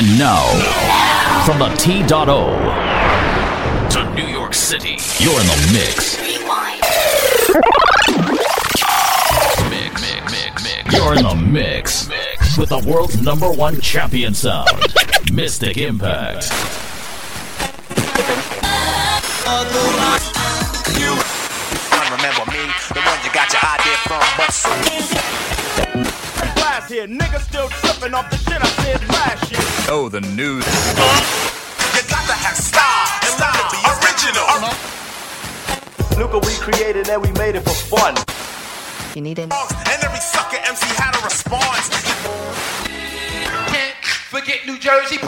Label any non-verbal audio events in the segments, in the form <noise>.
And now, from the T.O. to New York City, you're in the mix. Mix, mix, mix, mix. You're in the mix, mix with the world's number one champion sound, <laughs> Mystic Impact. Remember me, the one you got your idea from, but so Blast here, niggas still tripping off the shit I said last year. Oh, the news. Uh-huh. you got to have style, style to be original. Uh-huh. Look what we created and we made it for fun. You need it. And every sucker MC had a response. Can't forget New Jersey.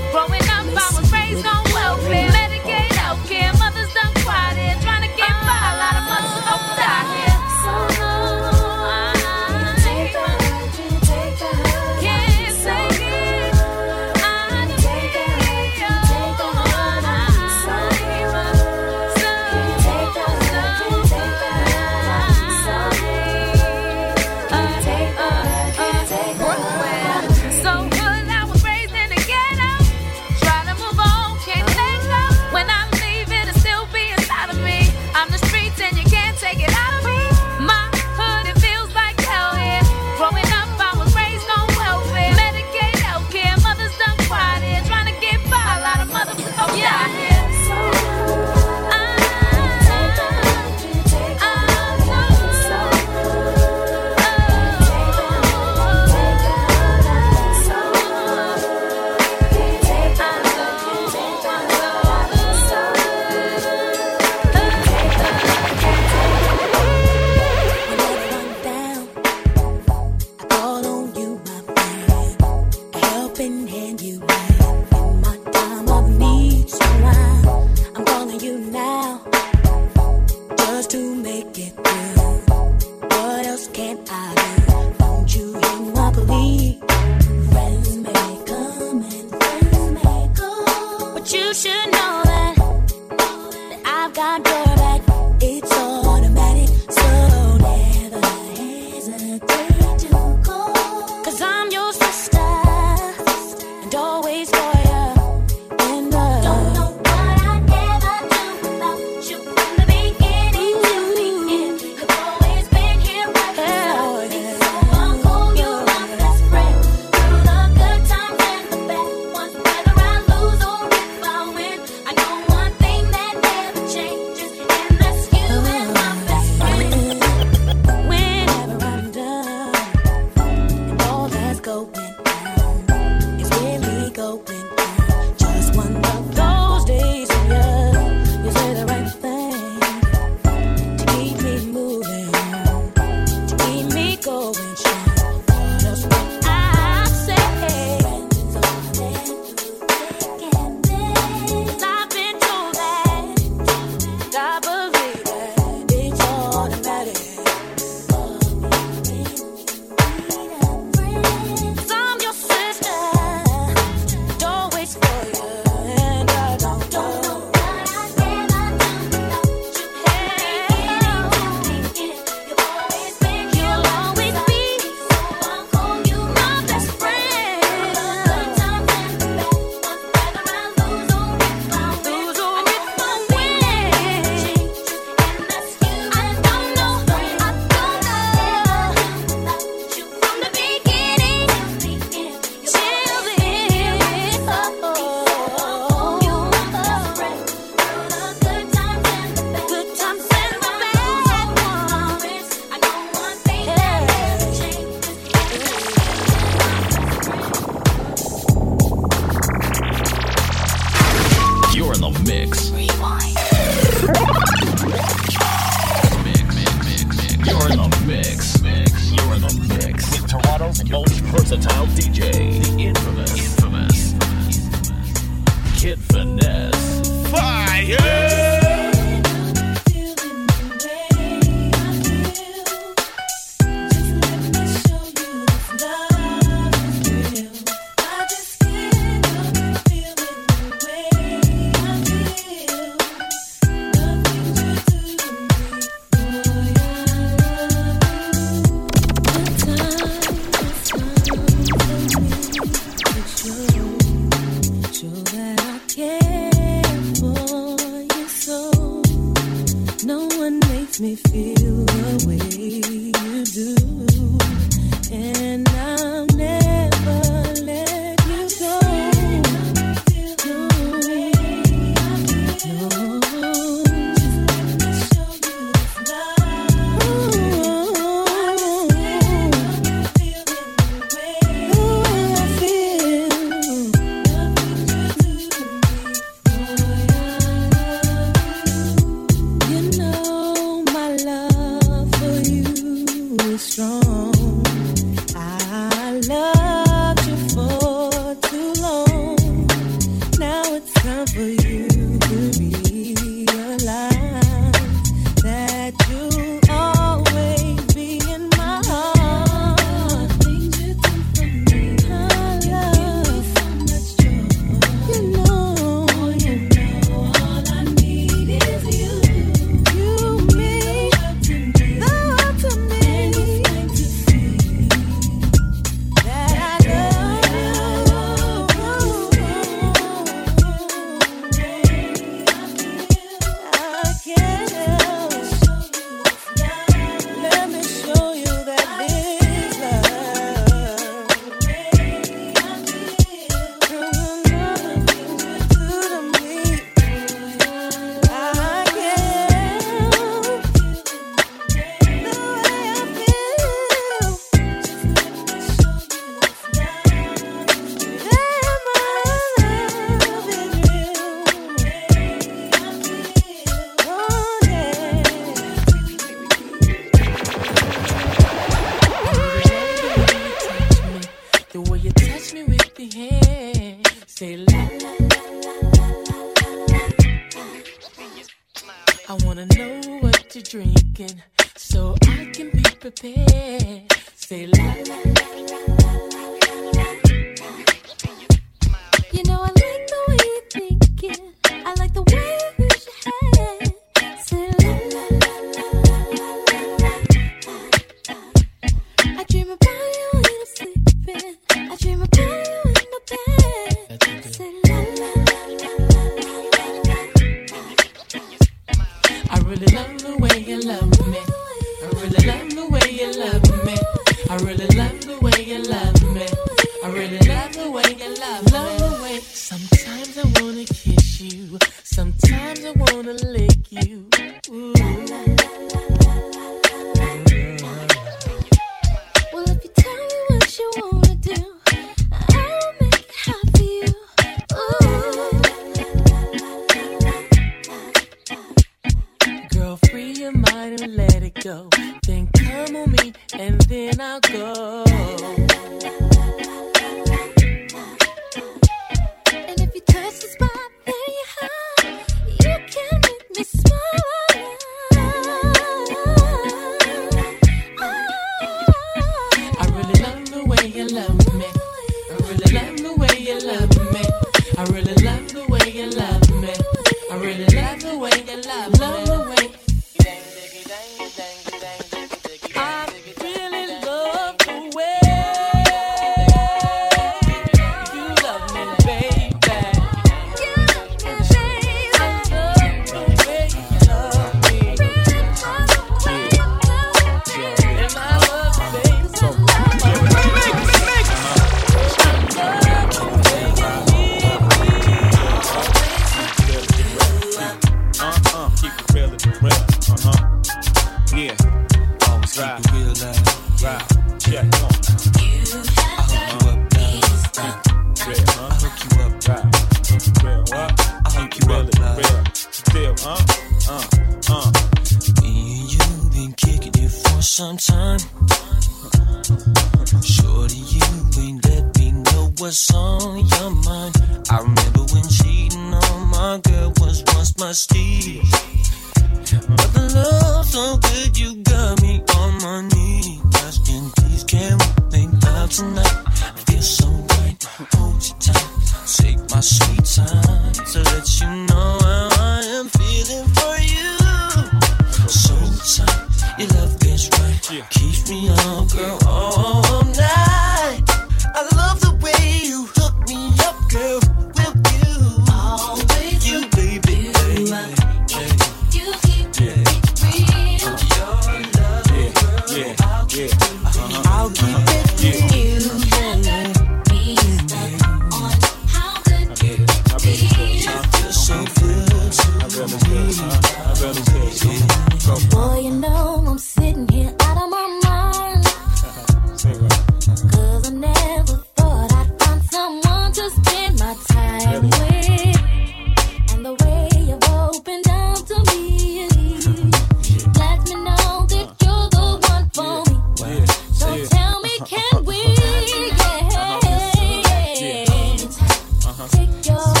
take your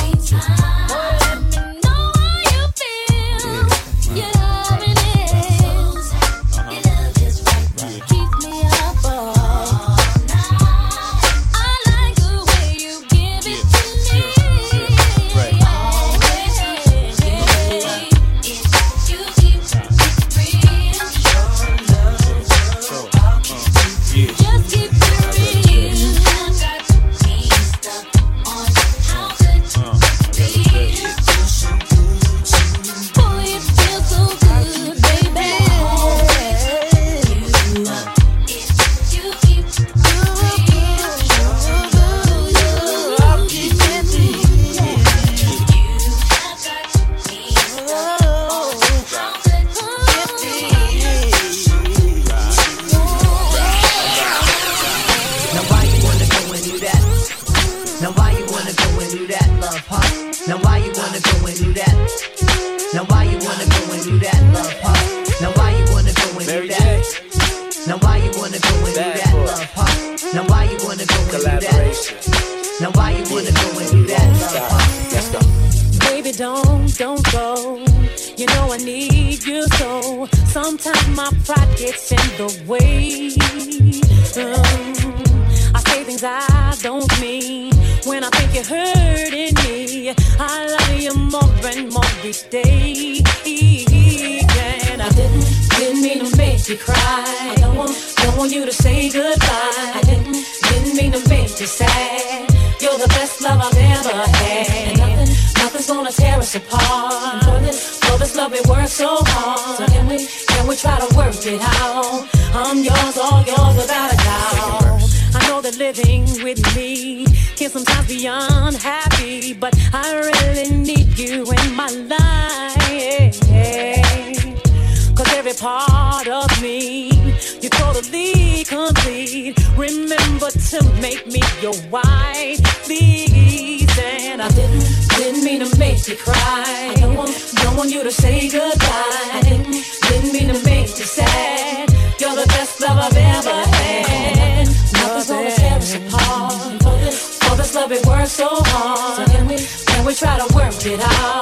it worked so hard. So we, Can we try to work it out.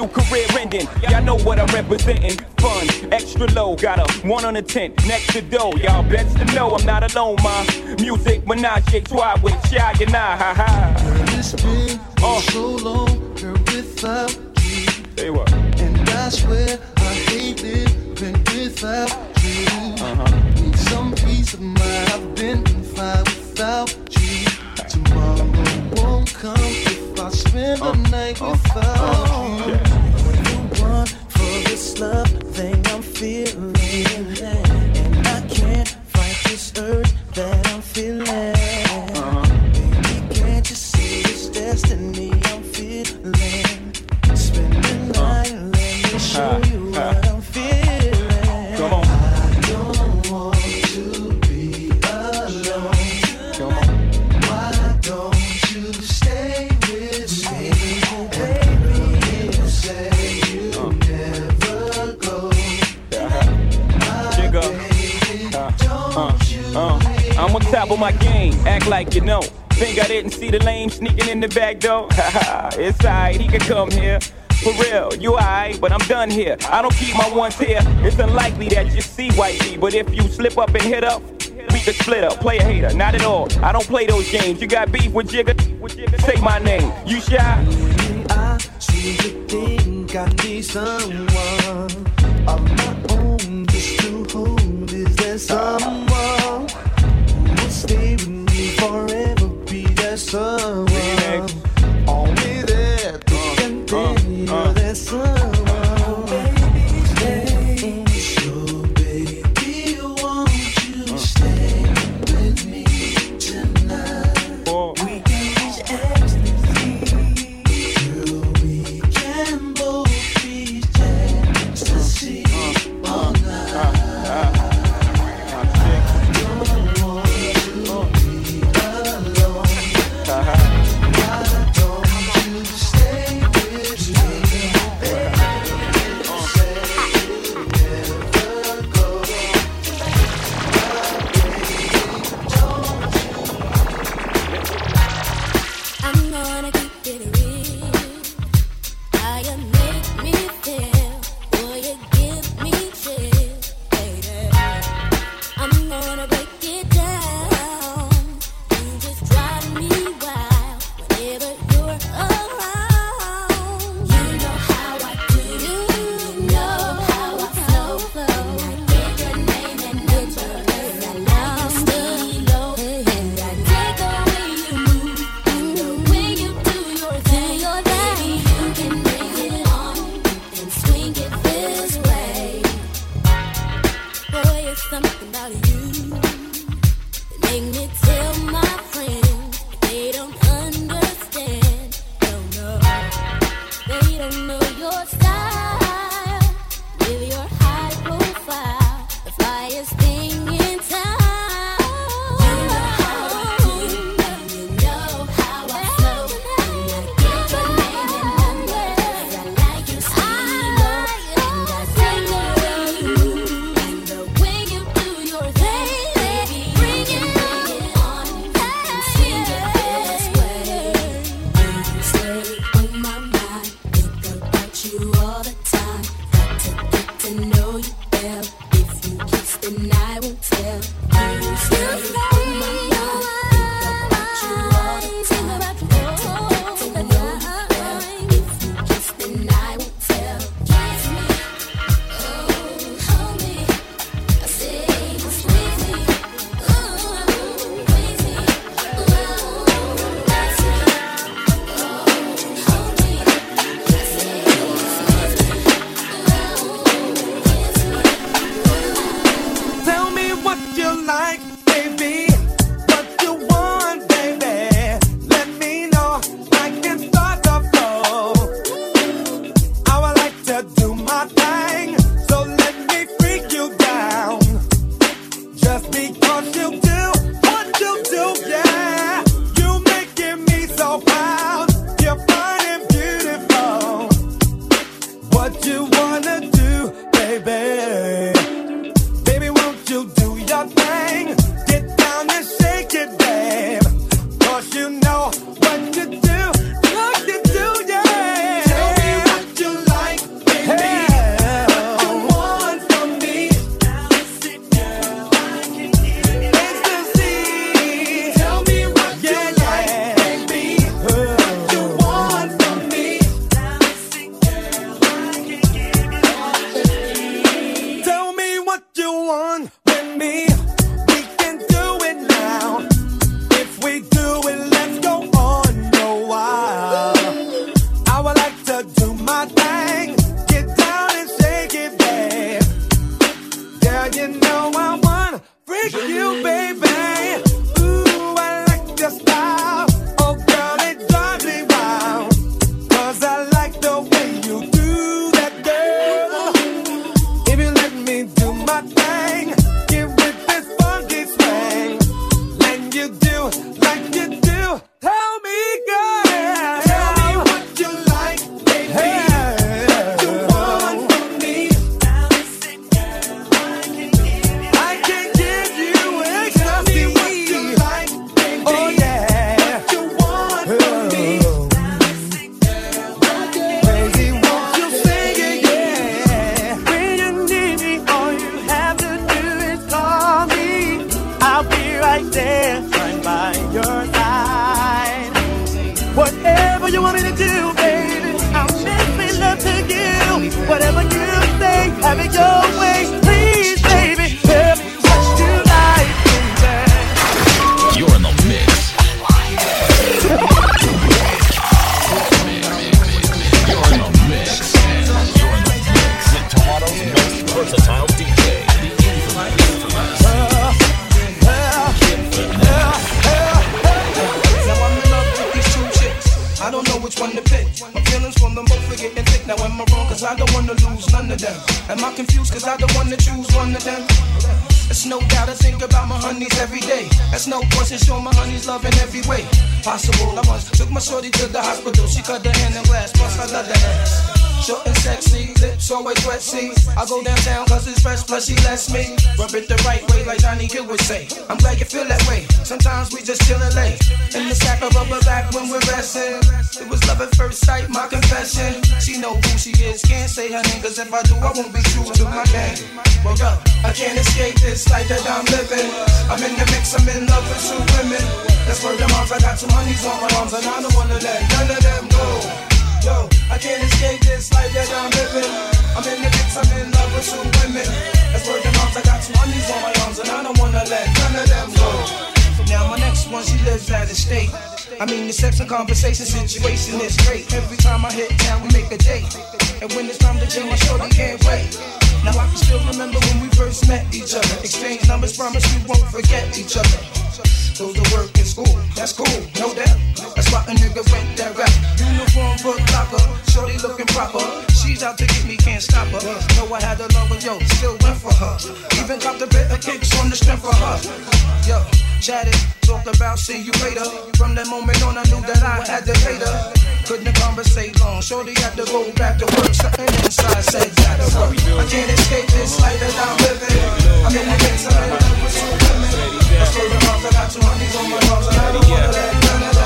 issue career ending. Y'all know what I'm representing. Fun, extra low, got a one on a ten next to dough. Y'all best to know I'm not alone, ma. Music, menage, a trois with Shy and I, ha ha. It's uh. been oh. so long, girl, without you. Hey, what? And I swear I hate living without you. Uh-huh. Need some peace of mind. I've been fine without you. Tomorrow won't come. I'll spend uh, the oh. night uh, with uh, you. Yeah. When you run for this love thing I'm feeling though. <laughs> it's alright, he can come here. For real, you alright, but I'm done here. I don't keep my ones here. It's unlikely that you see Whitey, but if you slip up and hit up, beat the split up, play a hater, not at all. I don't play those games. You got beef with Jigga, say my name. You shy? I truly think I need someone. Have it your honeys every day. That's no question, show my honeys love in every way possible. I once took my shorty to the hospital. She cut her hand in glass, plus I love the ass. Short and sexy, lips always wet, see. I go downtown cause it's fresh, plus she lets me. Rub it the right way, like Johnny Gill would say. I'm glad you feel that way. Sometimes we just chill and lay. In the sack of rubber back when we're resting. It was love at first sight, my confession. She know who she is, can't say her name, cause if I do, I won't be true to my game. Well, up, I can't escape this life that I'm living. I'm in the mix, I'm in love with two women. That's where the moms, I got two honeys on my arms, and I don't wanna let none of them go. Yo, I can't escape this life that I'm living. I'm in the mix, I'm in love with two women. That's the moms, I got two honeys on my arms, and I don't wanna let none of them go. Now my next one, she lives out of state. I mean the sex and conversation situation is great. Every time I hit town, we make a date. And when it's time to chill, my shorty can't wait. Now I can still remember when we first met each other. Exchange numbers, promise we won't forget each other. Go to work in school, that's cool, no doubt. That's why a nigga went that route. Uniform foot locker, shorty looking proper. She's out to get me, can't stop her. Know I had a love with yo, still went for her. Even got the of kicks on the strength for her. Yo, chatted, talked about see you later. From that moment on, I knew that I had to hate her. Couldn't conversate long, shorty had to go back to work. Something inside said, work. I can't escape this life that I'm living. I'm in the mix, I'm I got two on my arms, and I don't wanna let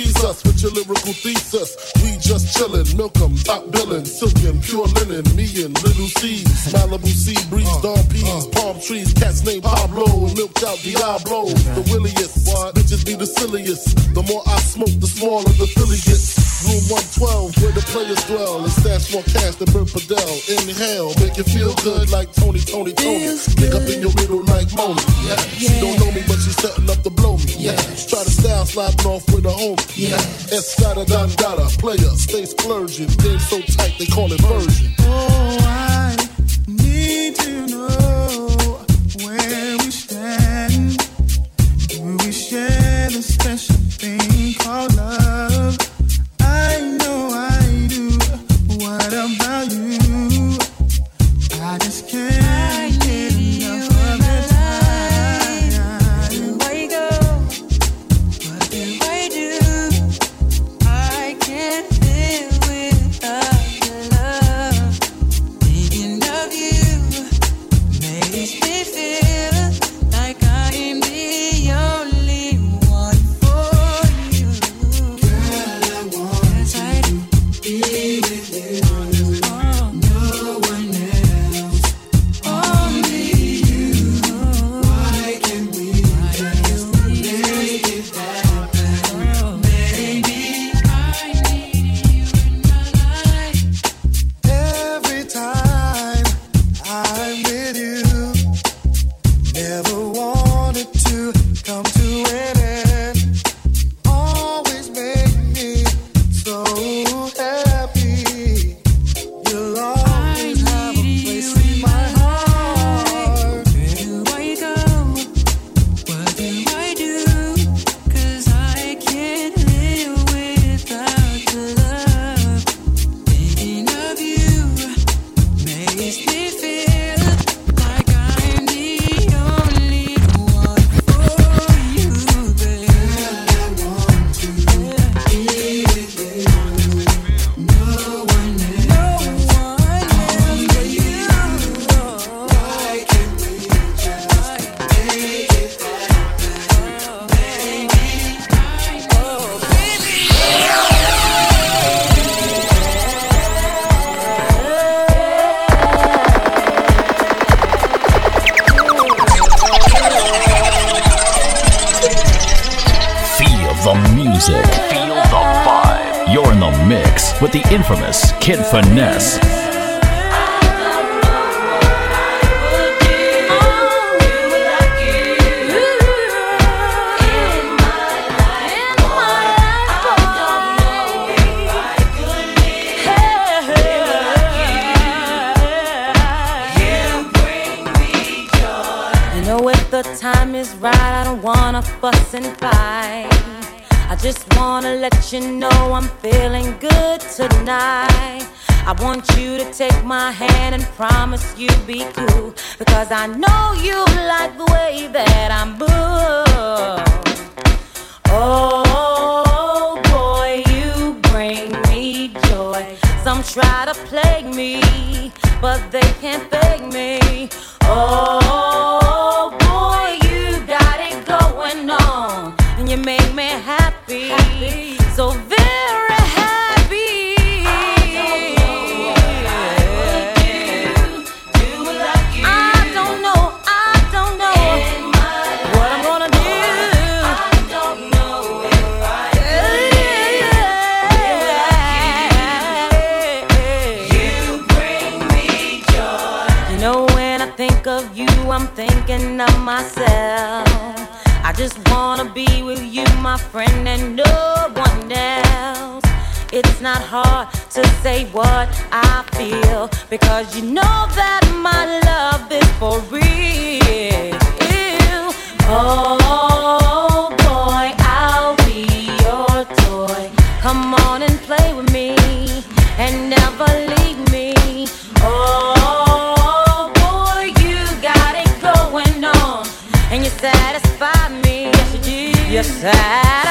Please us with your lyrical thesis. We just chillin', milk 'em, top billin', silkin', pure linen, me and Lil' Cease. Malibu sea breeze, uh, Dom P's, uh. palm trees, cats named Pablo, uh-huh. and milked out Diablo. The williest, bitches be the silliest. The more I smoke, the smaller the Philly gets. Room 112, where the players dwell, and stash more cash than Bert Fidel. Inhale, make you feel good like Tony, Tony, Tony. Pick up in your middle like Moni. Yeah. She don't know me, but she's setting up to blow me. Yeah. Try to style sliding off with a homie. Yeah. Escada Dandada, player, stay splurging. Game so tight, they call it version. Oh, I need to with the infamous Kid Finesse. Just wanna let you know I'm feeling good tonight. I want you to take my hand and promise you'll be cool. Because I know you like the way that I'm move. Oh boy, you bring me joy. Some try to plague me, but they can't fake me. Oh of myself. I just wanna be with you, my friend, and no one else. It's not hard to say what I feel because you know that my love is for real. Oh boy, I'll be your toy. Come on and play with me and never you do.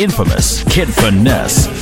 Infamous Kid Finesse.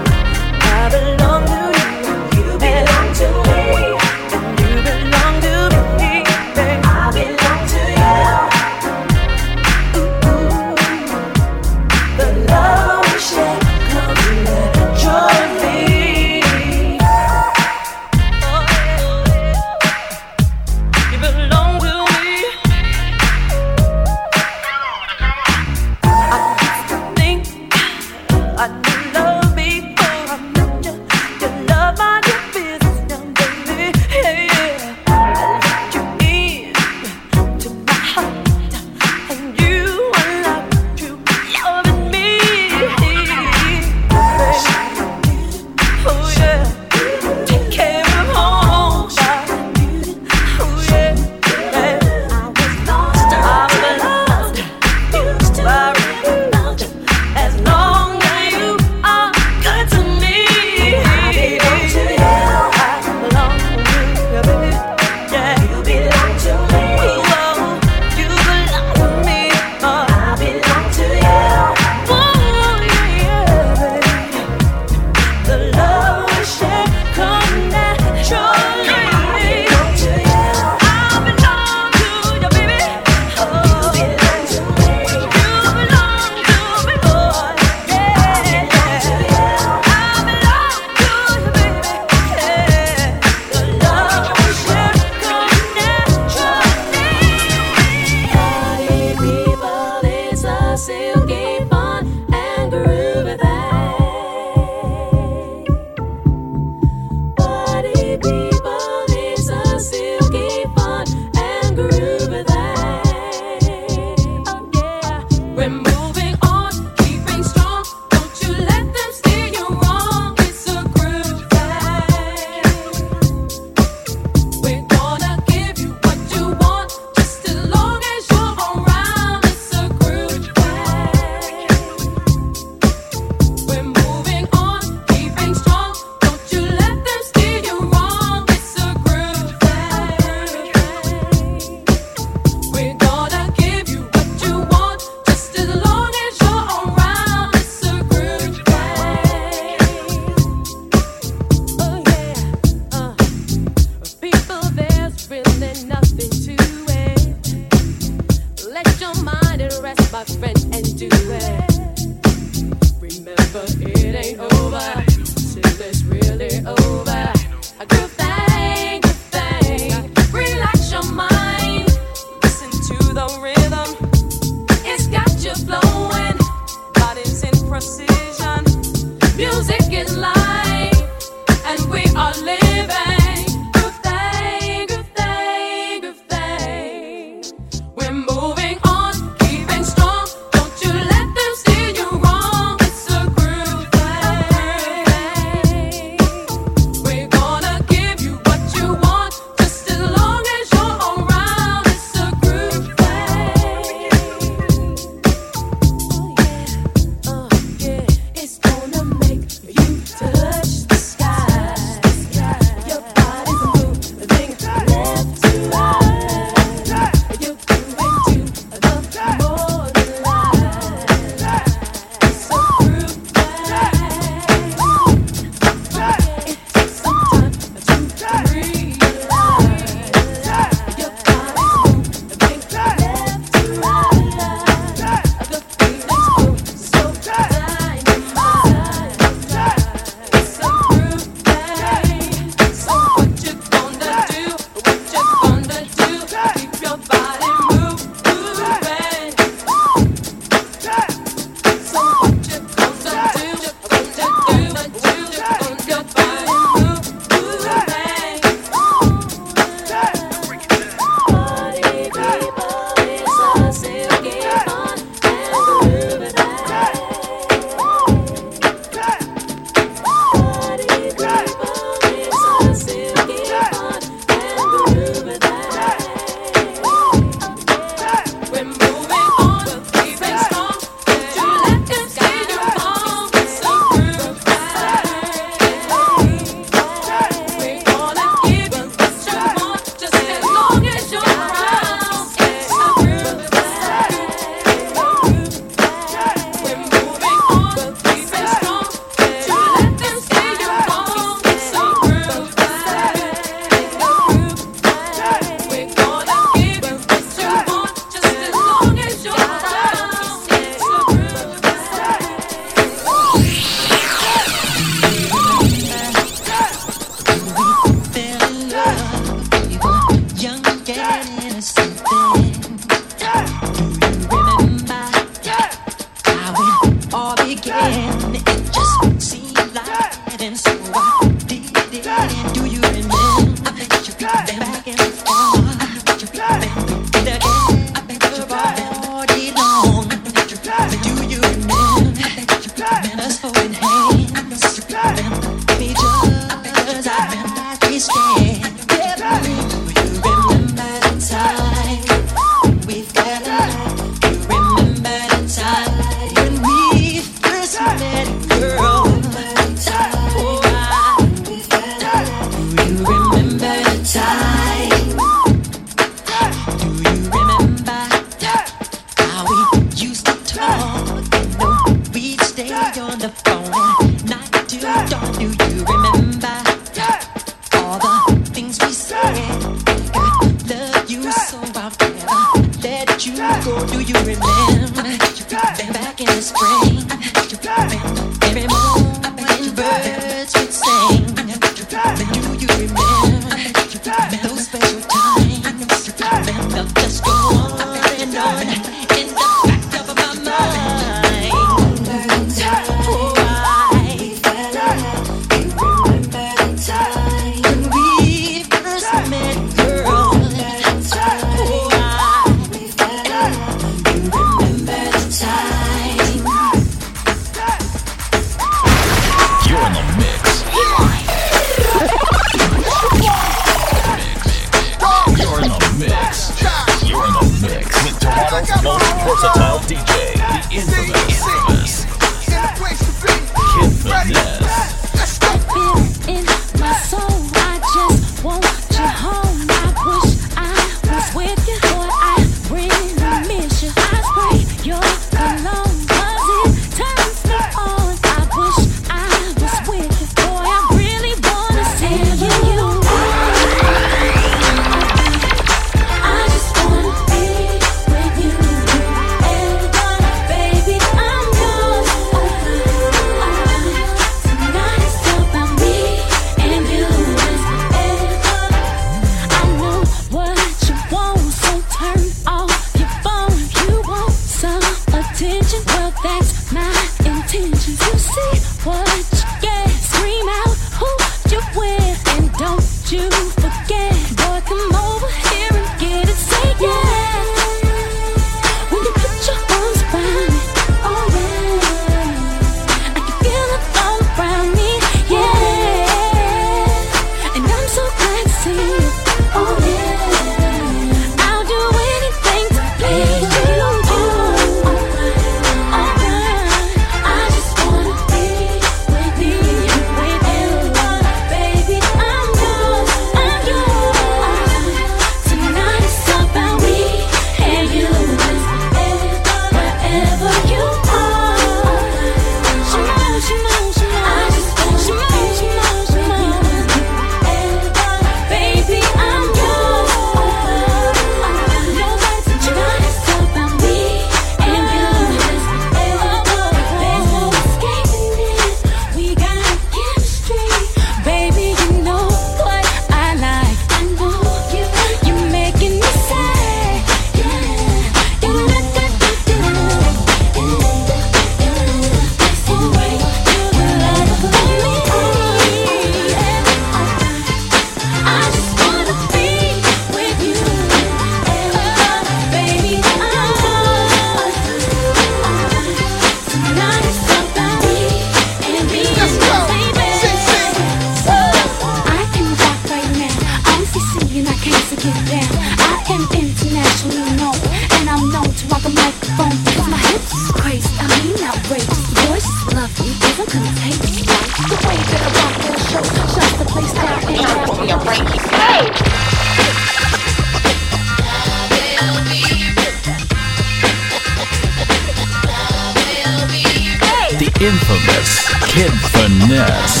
Finesse.